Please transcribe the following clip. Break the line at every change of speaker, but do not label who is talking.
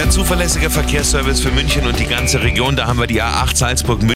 Der zuverlässige Verkehrsservice für München und die ganze Region, da haben wir die A8 Salzburg-München.